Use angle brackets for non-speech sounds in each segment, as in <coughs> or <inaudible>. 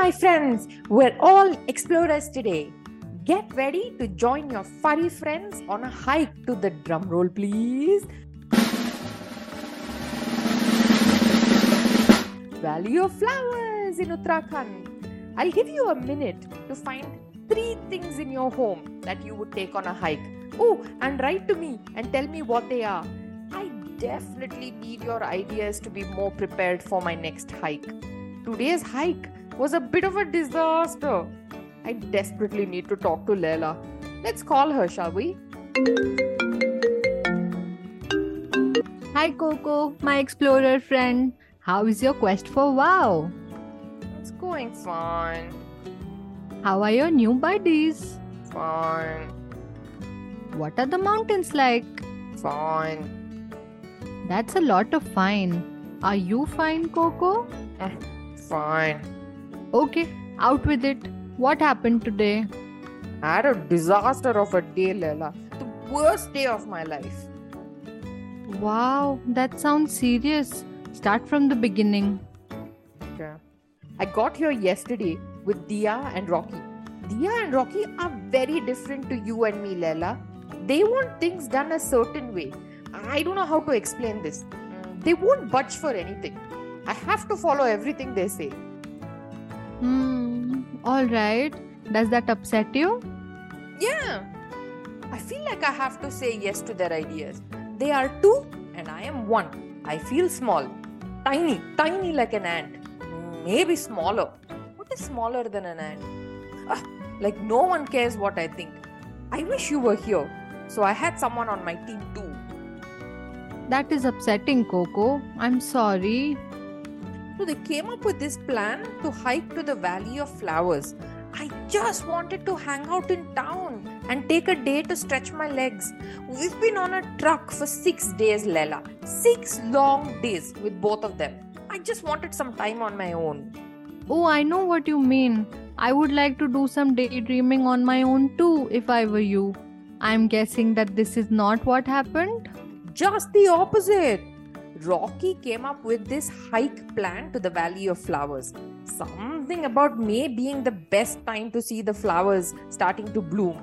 my friends, we're all explorers today. Get ready to join your furry friends on a hike to the drum roll, please. Valley of Flowers in Uttarakhand. I'll give you a minute to find three things in your home that you would take on a hike. Oh, and write to me and tell me what they are. I definitely need your ideas to be more prepared for my next hike. Today's hike was a bit of a disaster. I desperately need to talk to Leila. Let's call her, shall we? Hi KoKo, my explorer friend. How is your quest for WoW? It's going fine. How are your new buddies? Fine. What are the mountains like? Fine. That's a lot of fine. Are you fine, KoKo? Eh, fine. Okay, out with it. What happened today? I had a disaster of a day, Leila. The worst day of my life. Wow, that sounds serious. Start from the beginning. Okay. I got here yesterday with Diya and Rocky. Diya and Rocky are very different to you and me, Leila. They want things done a certain way. I don't know how to explain this. They won't budge for anything. I have to follow everything they say. Hmm, alright. Does that upset you? Yeah. I feel like I have to say yes to their ideas. They are two and I am one. I feel small. Tiny, tiny like an ant. Maybe smaller. What is smaller than an ant? Ah, like no one cares what I think. I wish you were here. So I had someone on my team too. That is upsetting, KoKo. I'm sorry. So they came up with this plan to hike to the Valley of Flowers. I just wanted to hang out in town and take a day to stretch my legs. We've been on a truck for six days, Leila. Six long days with both of them. I just wanted some time on my own. Oh, I know what you mean. I would like to do some daydreaming on my own too if I were you. I'm guessing that this is not what happened. Just the opposite. Rocky came up with this hike plan to the Valley of Flowers. Something about May being the best time to see the flowers starting to bloom.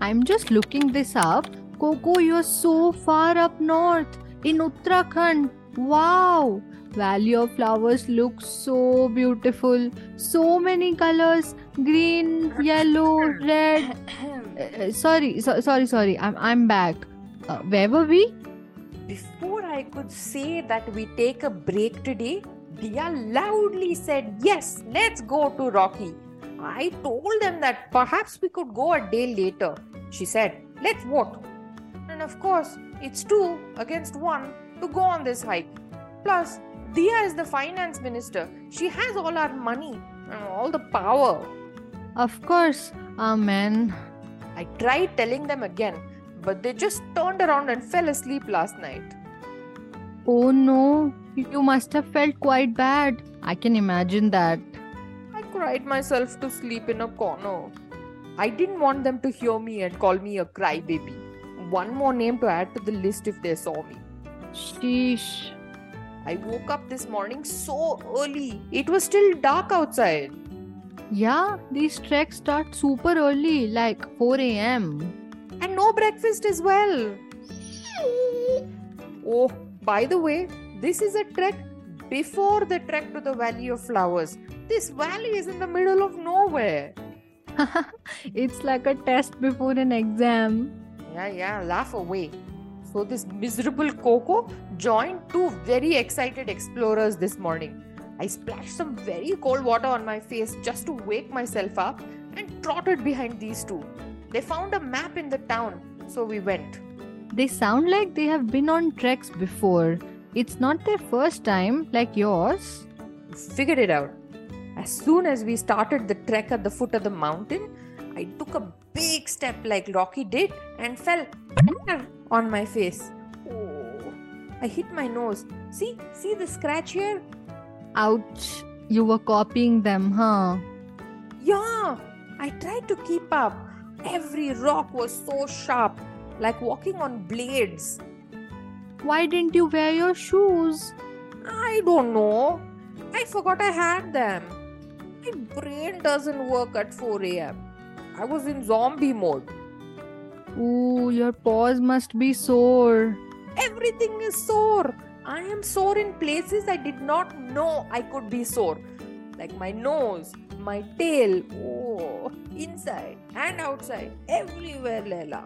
I'm just looking this up. KoKo, you're so far up north in Uttarakhand. Wow! Valley of Flowers looks so beautiful. So many colors green, yellow, red. <coughs> Uh, sorry, so, sorry, sorry. I'm, I'm back. Uh, where were we? Before I could say that we take a break today, Diya loudly said, Yes, let's go to Rocky. I told them that perhaps we could go a day later. She said, Let's vote. And of course, it's two against one to go on this hike. Plus, Diya is the finance minister. She has all our money and all the power. Of course. Amen. I tried telling them again, but they just turned around and fell asleep last night. Oh no, you must have felt quite bad. I can imagine that. I cried myself to sleep in a corner. I didn't want them to hear me and call me a crybaby. One more name to add to the list if they saw me. Sheesh. I woke up this morning so early. It was still dark outside. Yeah, these treks start super early, like 4 am. And no breakfast as well. Oh, by the way, this is a trek before the trek to the Valley of Flowers. This valley is in the middle of nowhere. <laughs> it's like a test before an exam. Yeah, yeah, laugh away. So, this miserable KoKo joined two very excited explorers this morning. I splashed some very cold water on my face just to wake myself up and trotted behind these two. They found a map in the town, so we went. They sound like they have been on treks before. It's not their first time, like yours. Figured it out. As soon as we started the trek at the foot of the mountain, I took a big step like Rocky did and fell on my face. Oh, I hit my nose. See, see the scratch here? Ouch. You were copying them, huh? Yeah, I tried to keep up. Every rock was so sharp, like walking on blades. Why didn't you wear your shoes? I don't know. I forgot I had them. My brain doesn't work at 4 a.m. I was in zombie mode. Ooh, your paws must be sore. Everything is sore. I am sore in places I did not know I could be sore. Like my nose, my tail, oh, inside and outside, everywhere, Leila.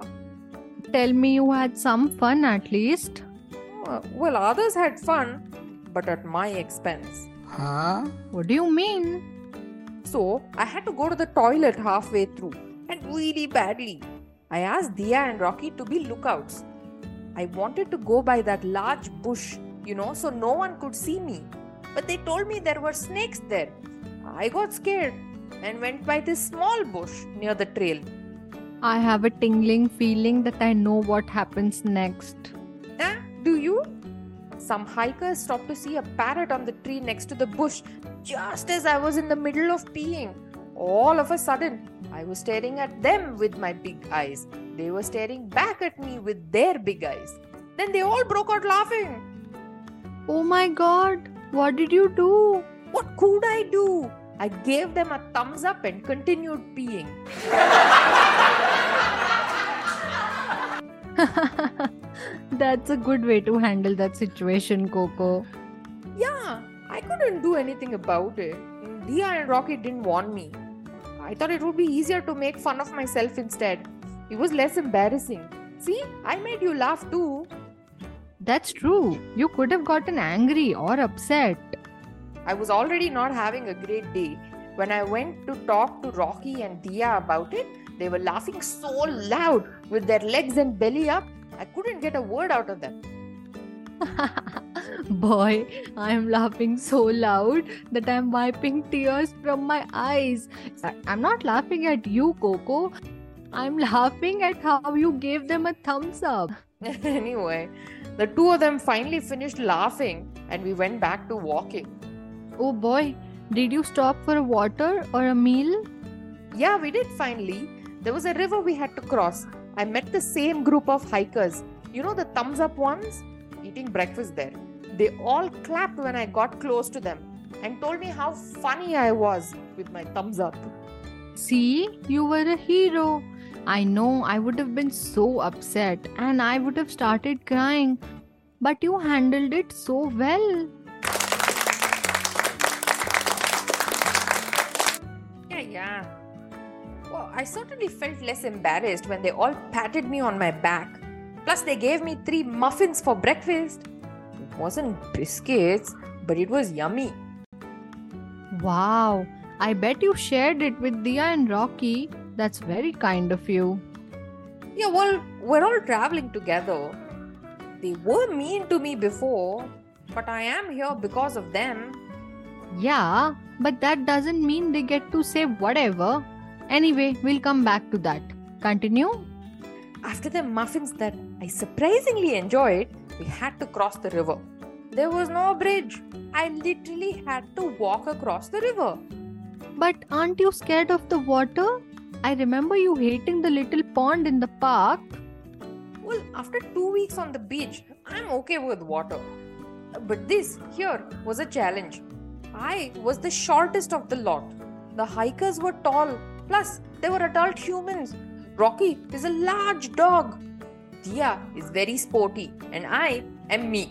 Tell me you had some fun at least. Uh, Well, others had fun, but at my expense. Huh? What do you mean? So I had to go to the toilet halfway through, and really badly. I asked Diya and Rocky to be lookouts. I wanted to go by that large bush, you know, so no one could see me. But they told me there were snakes there. I got scared and went by this small bush near the trail. I have a tingling feeling that I know what happens next. Ah, do you? Some hikers stopped to see a parrot on the tree next to the bush just as I was in the middle of peeing. All of a sudden, I was staring at them with my big eyes. They were staring back at me with their big eyes. Then they all broke out laughing. Oh my god, what did you do? What could I do? I gave them a thumbs up and continued peeing. <laughs> <laughs> That's a good way to handle that situation, KoKo. Yeah, I couldn't do anything about it. Diya and Rocky didn't warn me. I thought it would be easier to make fun of myself instead. It was less embarrassing. See, I made you laugh too. That's true. You could have gotten angry or upset. I was already not having a great day. When I went to talk to Rocky and Diya about it, they were laughing so loud with their legs and belly up, I couldn't get a word out of them. <laughs> Boy, I'm laughing so loud that I'm wiping tears from my eyes. I- I'm not laughing at you, KoKo. I'm laughing at how you gave them a thumbs up. <laughs> anyway, the two of them finally finished laughing and we went back to walking. Oh boy, did you stop for water or a meal? Yeah, we did finally. There was a river we had to cross. I met the same group of hikers. You know the thumbs up ones? Eating breakfast there. They all clapped when I got close to them and told me how funny I was with my thumbs up. See, you were a hero. I know I would have been so upset and I would have started crying. But you handled it so well. I certainly felt less embarrassed when they all patted me on my back. Plus, they gave me three muffins for breakfast. It wasn't biscuits, but it was yummy. Wow, I bet you shared it with Diya and Rocky. That's very kind of you. Yeah, well, we're all traveling together. They were mean to me before, but I am here because of them. Yeah, but that doesn't mean they get to say whatever. Anyway, we'll come back to that. Continue. After the muffins that I surprisingly enjoyed, we had to cross the river. There was no bridge. I literally had to walk across the river. But aren't you scared of the water? I remember you hating the little pond in the park. Well, after two weeks on the beach, I'm okay with water. But this here was a challenge. I was the shortest of the lot. The hikers were tall, plus, they were adult humans. Rocky is a large dog. Diya is very sporty, and I am me.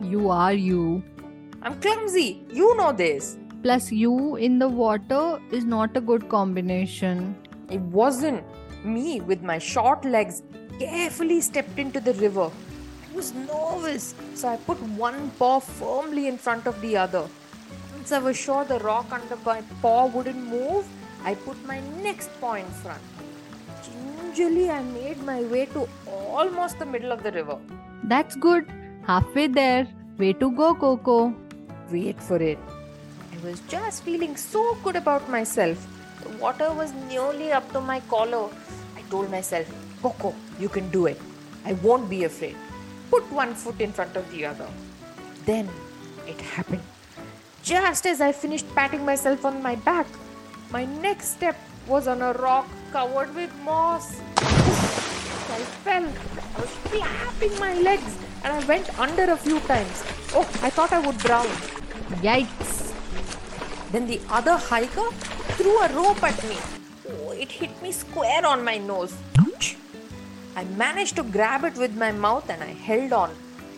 You are you. I'm clumsy. You know this. Plus, you in the water is not a good combination. It wasn't. Me, with my short legs, carefully stepped into the river. I was nervous, so I put one paw firmly in front of the other. Once I was sure the rock under my paw wouldn't move, I put my next paw in front. Gingerly, I made my way to almost the middle of the river. That's good. Halfway there. Way to go, KoKo. Wait for it. I was just feeling so good about myself. The water was nearly up to my collar. I told myself, KoKo, you can do it. I won't be afraid. Put one foot in front of the other. Then it happened. Just as I finished patting myself on my back, my next step was on a rock covered with moss. I fell. I was flapping my legs and I went under a few times. Oh, I thought I would drown. Yikes. Then the other hiker threw a rope at me. Oh, it hit me square on my nose. Ouch. I managed to grab it with my mouth and I held on.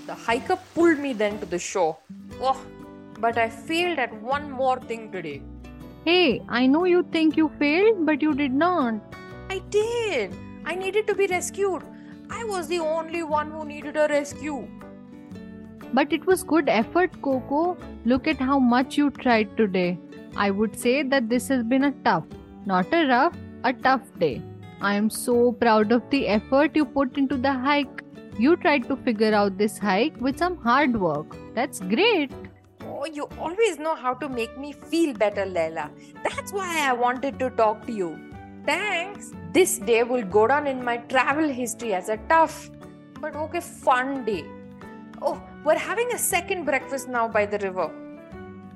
The hiker pulled me then to the shore. Oh, but I failed at one more thing today. Hey, I know you think you failed, but you did not. I did. I needed to be rescued. I was the only one who needed a rescue. But it was good effort, KoKo. Look at how much you tried today. I would say that this has been a tough, not a rough, a tough day. I am so proud of the effort you put into the hike. You tried to figure out this hike with some hard work. That's great. Oh, you always know how to make me feel better, Leila. That's why I wanted to talk to you. Thanks. This day will go down in my travel history as a tough but okay fun day. Oh, we're having a second breakfast now by the river.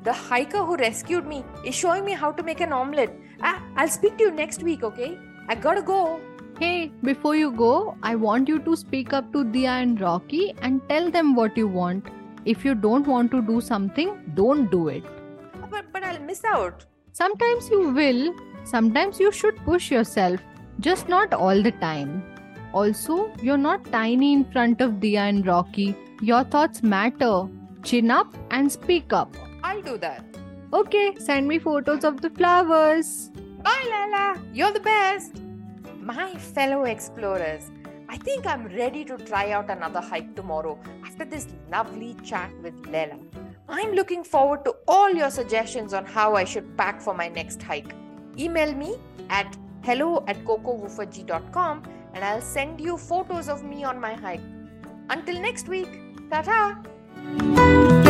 The hiker who rescued me is showing me how to make an omelette. Ah, I'll speak to you next week, okay? I gotta go. Hey, before you go, I want you to speak up to Diya and Rocky and tell them what you want. If you don't want to do something, don't do it. But, but I'll miss out. Sometimes you will, sometimes you should push yourself, just not all the time. Also, you're not tiny in front of Diya and Rocky. Your thoughts matter. Chin up and speak up. I'll do that. Okay, send me photos of the flowers. Bye, Lala. You're the best. My fellow explorers, I think I'm ready to try out another hike tomorrow after this lovely chat with Leila. I'm looking forward to all your suggestions on how I should pack for my next hike. Email me at hello at kokowooferjee.com and I'll send you photos of me on my hike. Until next week, ta ta!